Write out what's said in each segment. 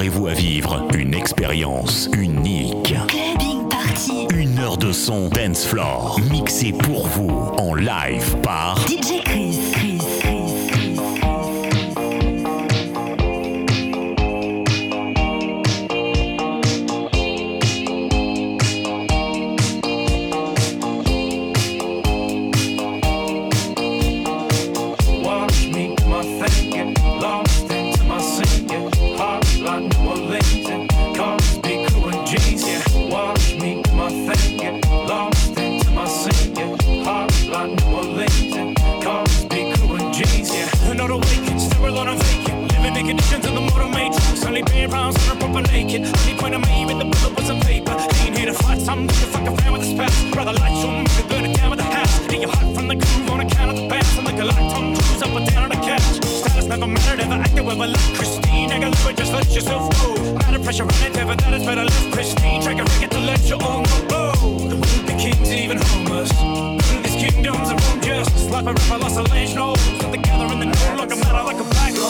Préparez-vous à vivre une expérience unique. Clubbing Party. Une heure de son dance floor mixé pour vous en live par DJ Chris. Proper naked. Only point I made with the bullet was some paper. Ain't here to fight something, to fuck around with the spats. Brother, lights on, make a good account with the hats. Get your heart from the groove on account of the bass. I'm like a lifetime cruise up and down on the couch. Status never mattered, ever acted with a like Christine. I got love it, just let yourself go. Matter pressure on it, ever that is better left Christine. Try to forget to let your own go. The world be kings, even homeless. Building these kingdoms of wrong justice. Life a I lost a ledge, no. Put together in the know, like a matter, like a black hole.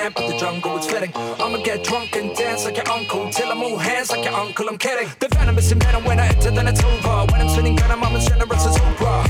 Champ, but the jungle is fitting. I'ma get drunk and dance like your uncle till I move hands like your uncle. I'm kidding. The venomous and venom when I enter, then it's over. When I'm spinning venom, I'm as generous as Oprah.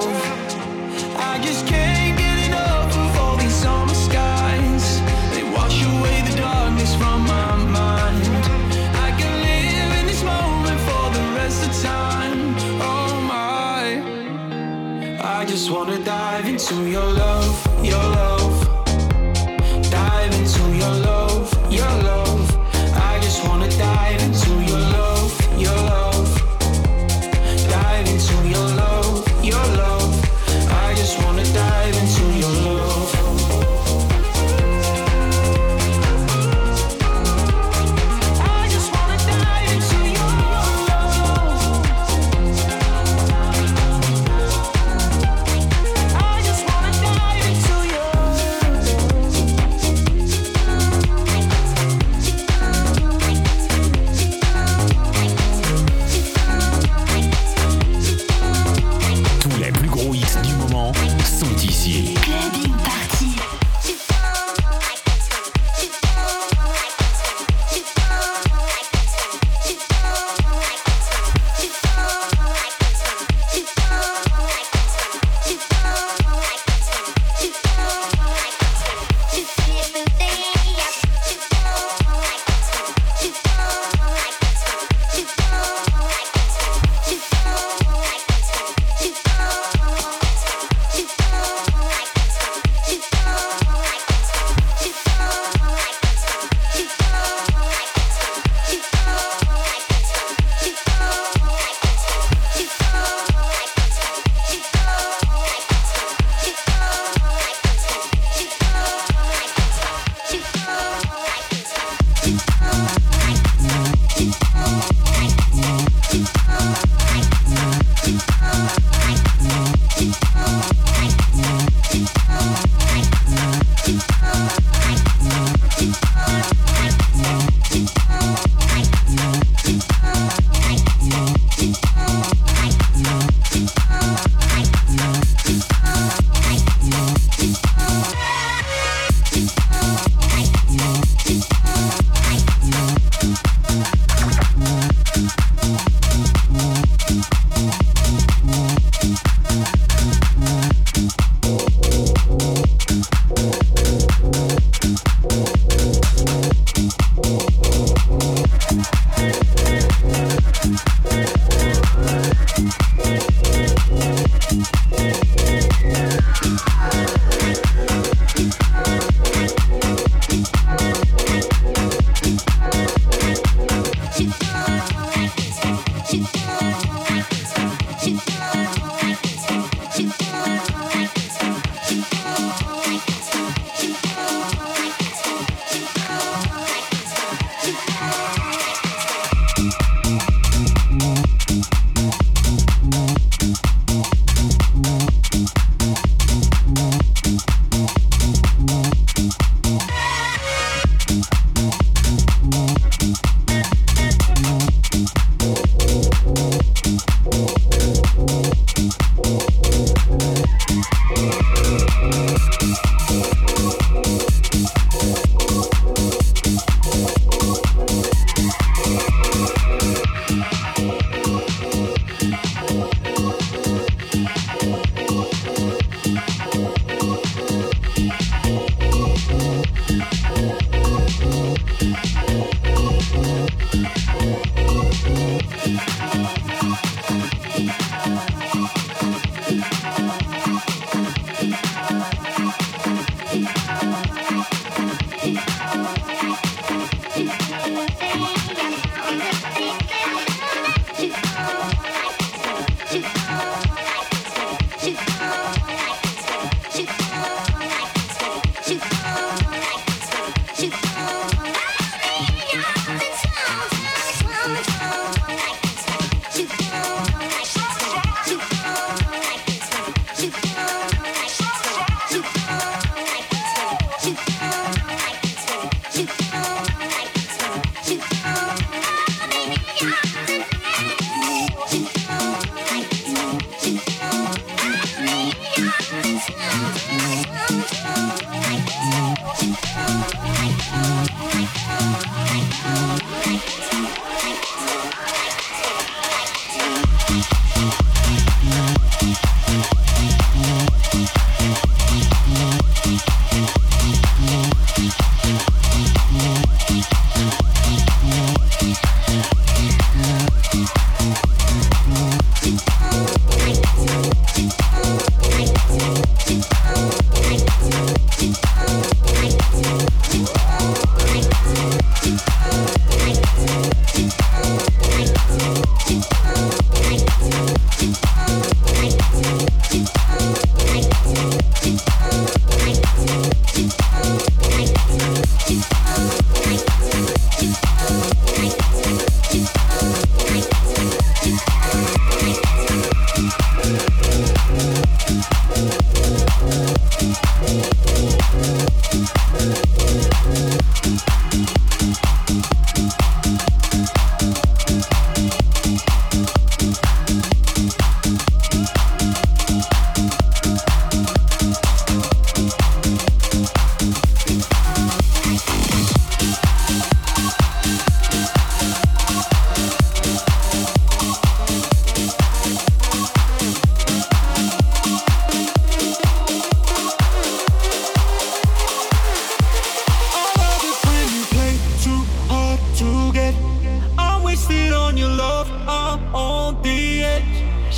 wanna dive into your love.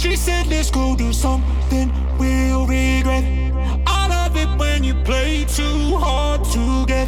She said, let's go do something we'll regret. I love it when you play too hard to get.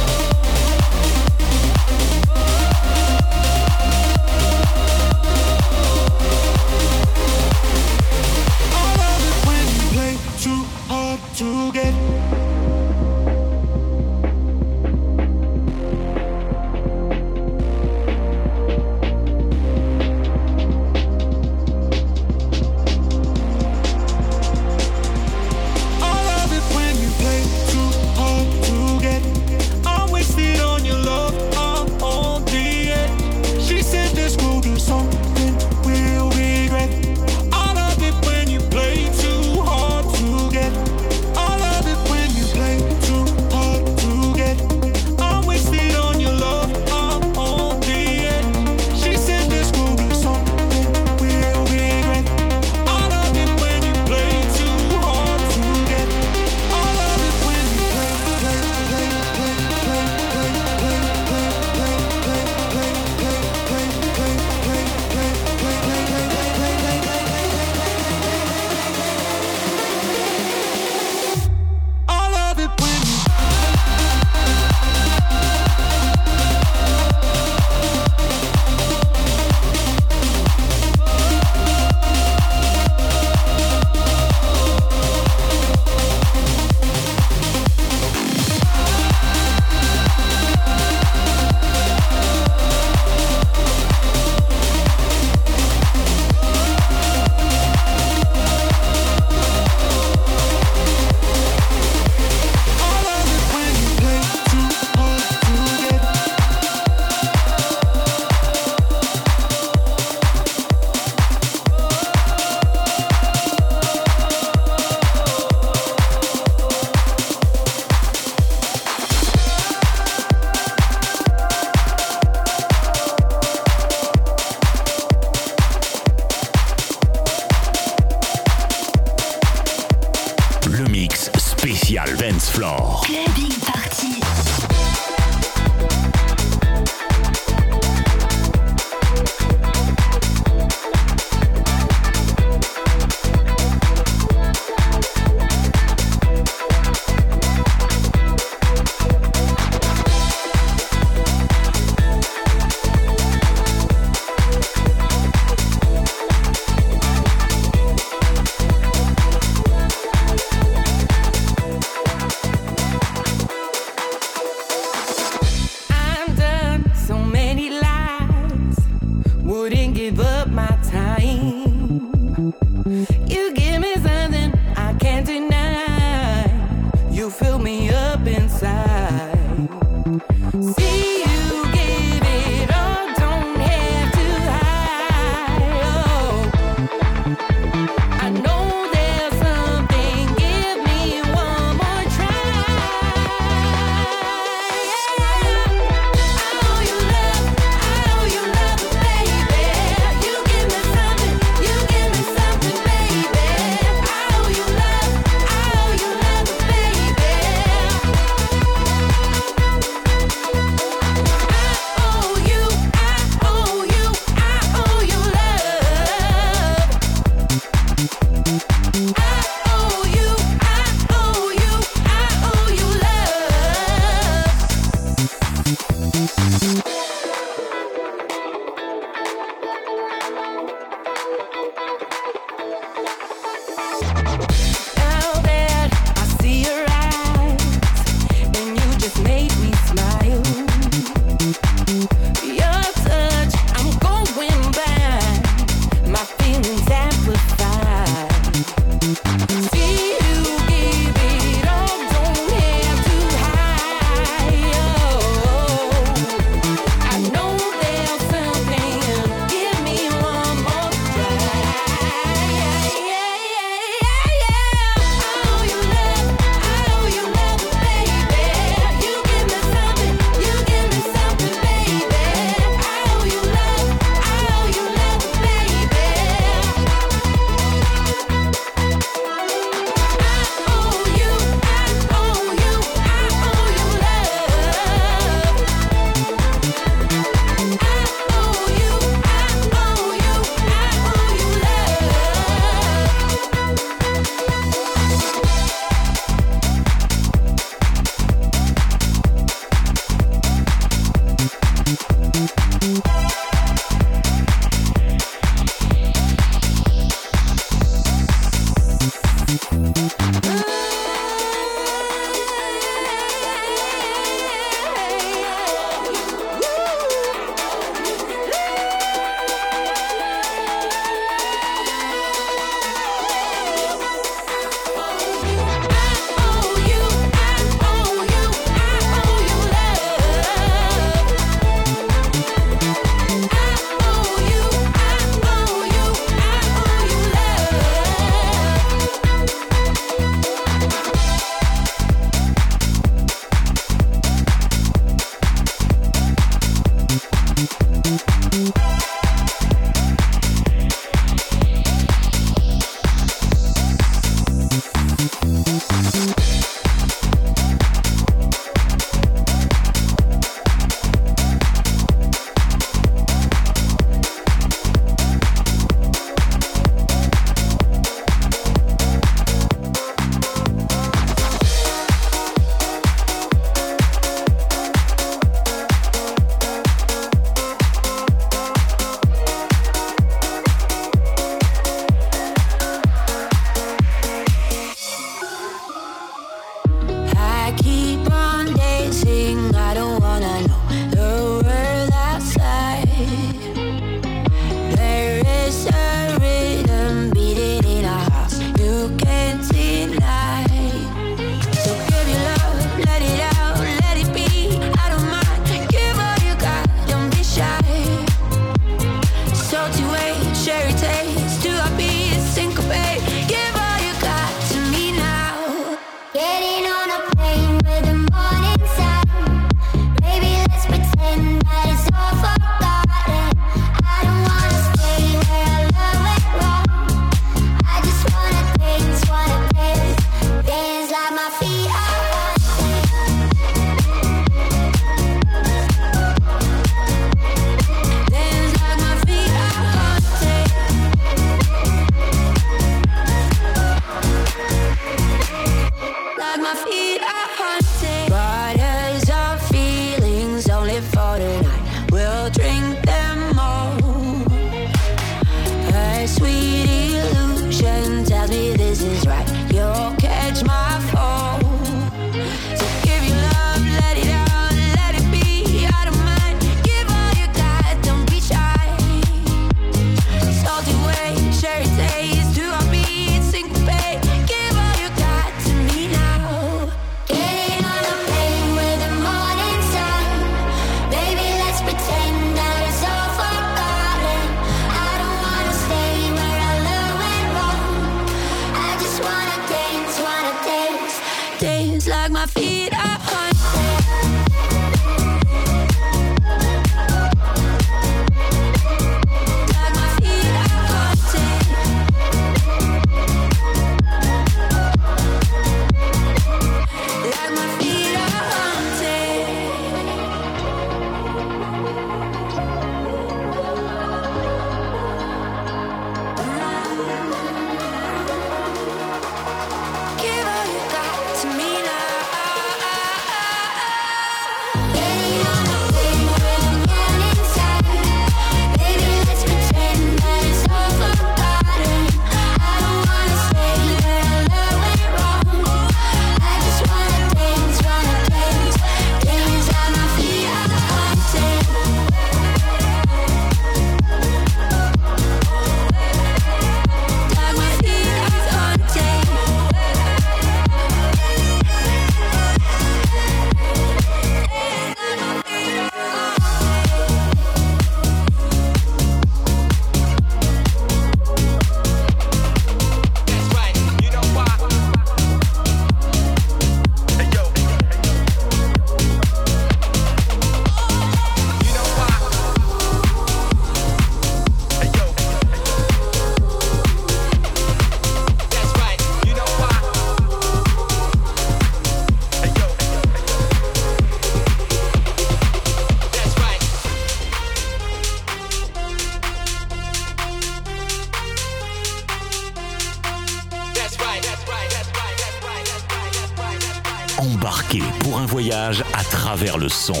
Son.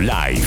Live.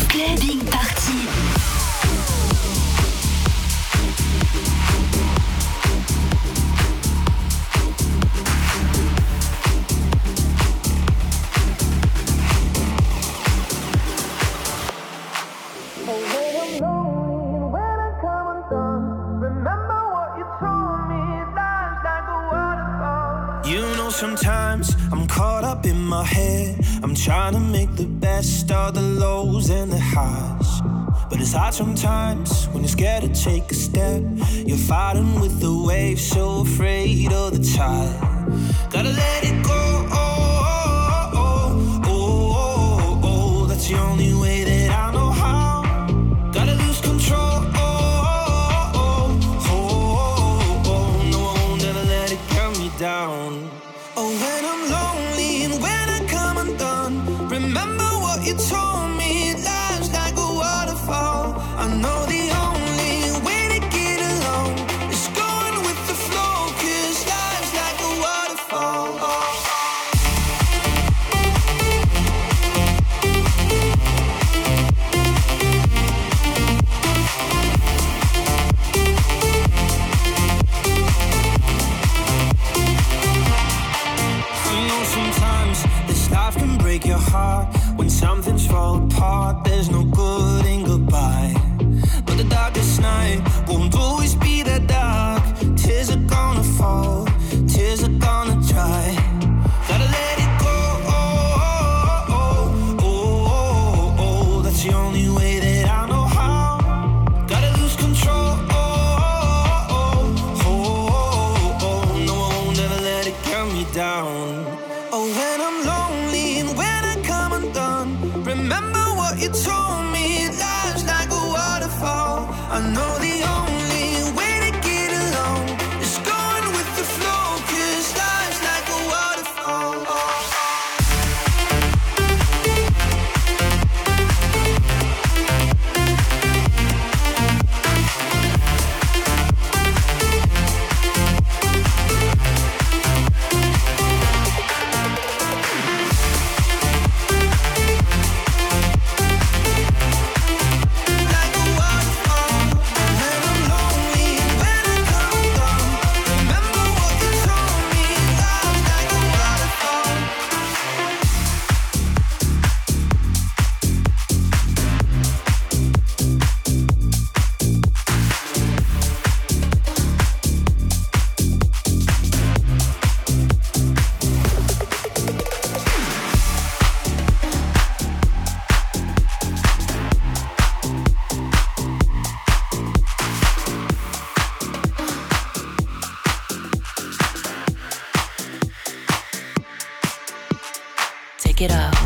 It off.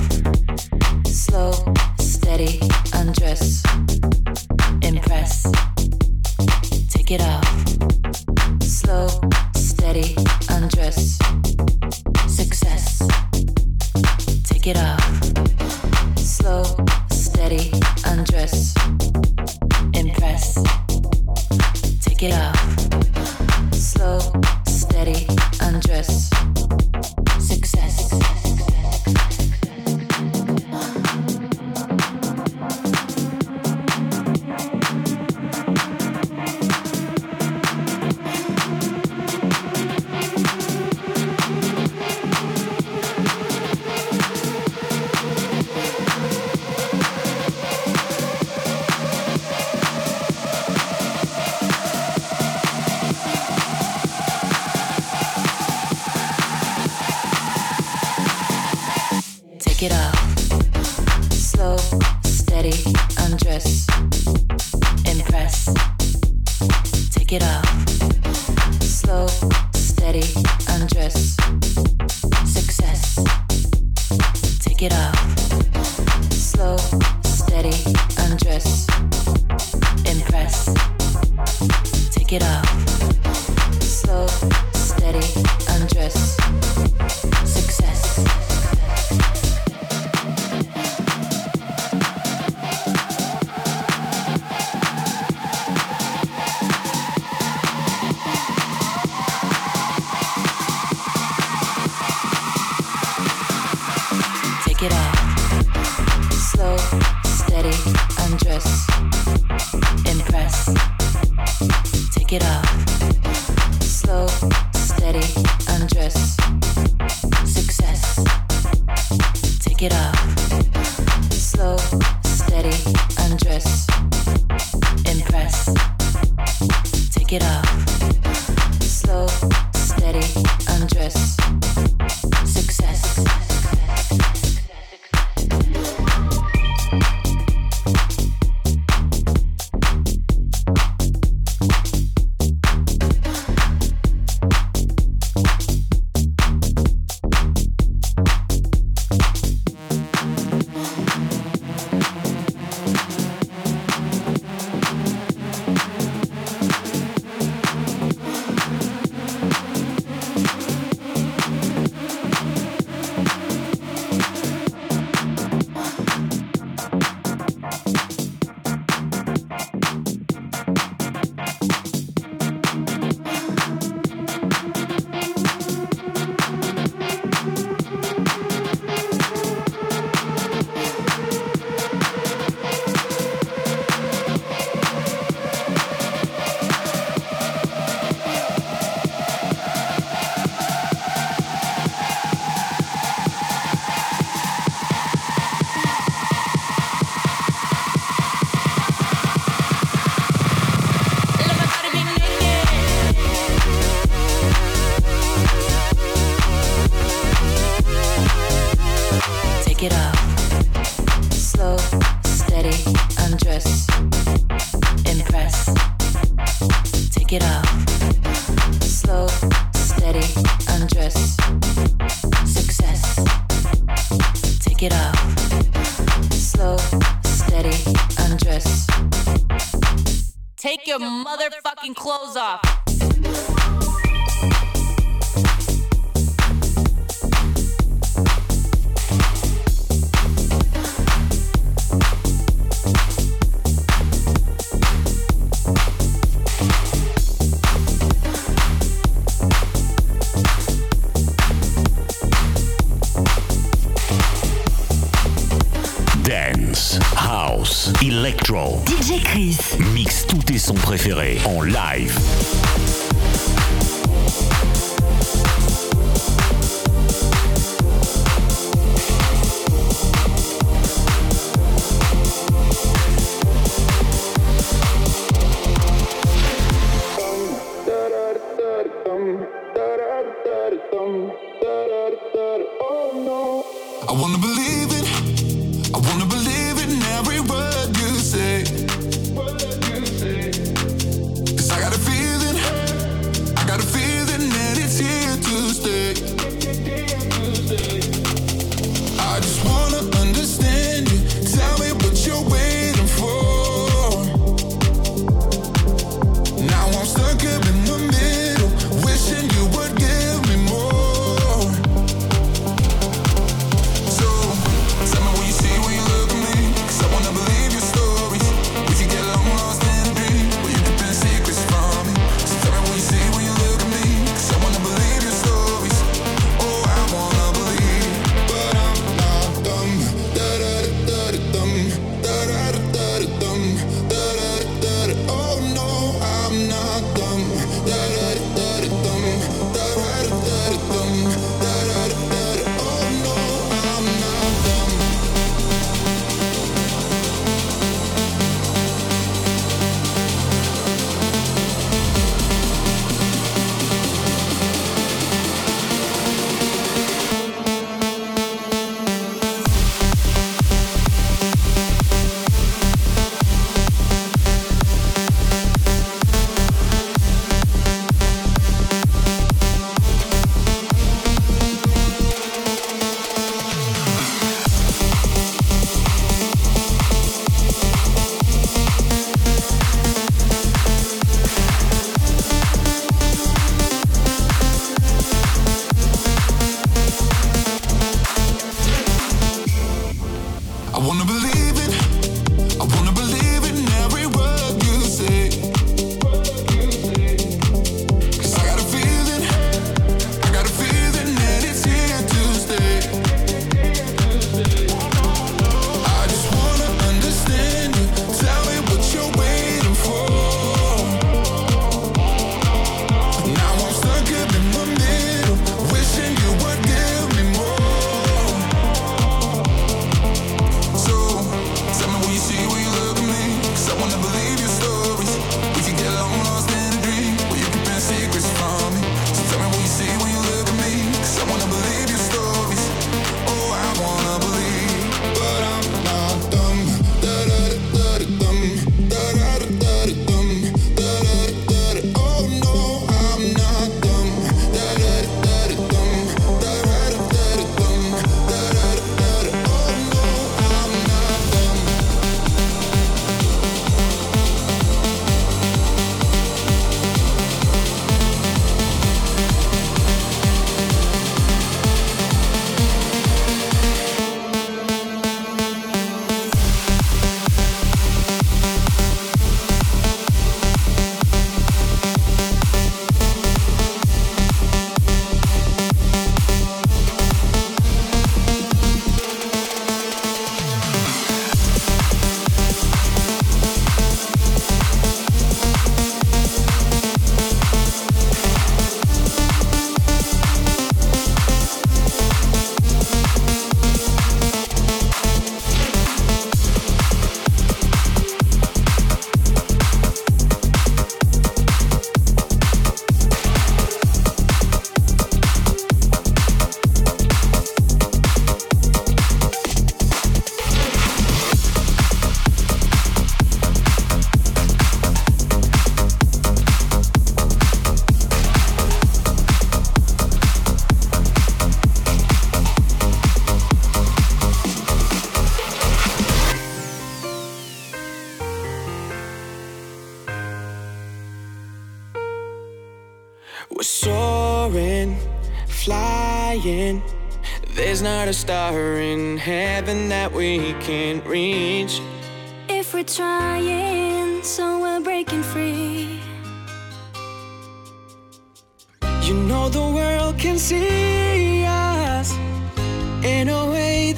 It off. undress, impress, take it off. Slow, steady, undress, success, take it off. Slow, steady, undress. Take your motherfucking clothes off. Chris mixe tous tes sons préférés en live.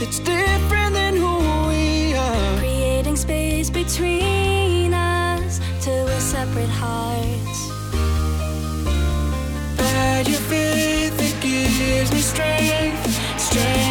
that's different than who we are. Creating space between us, to our separate hearts. Bad, your faith, it gives me strength, strength.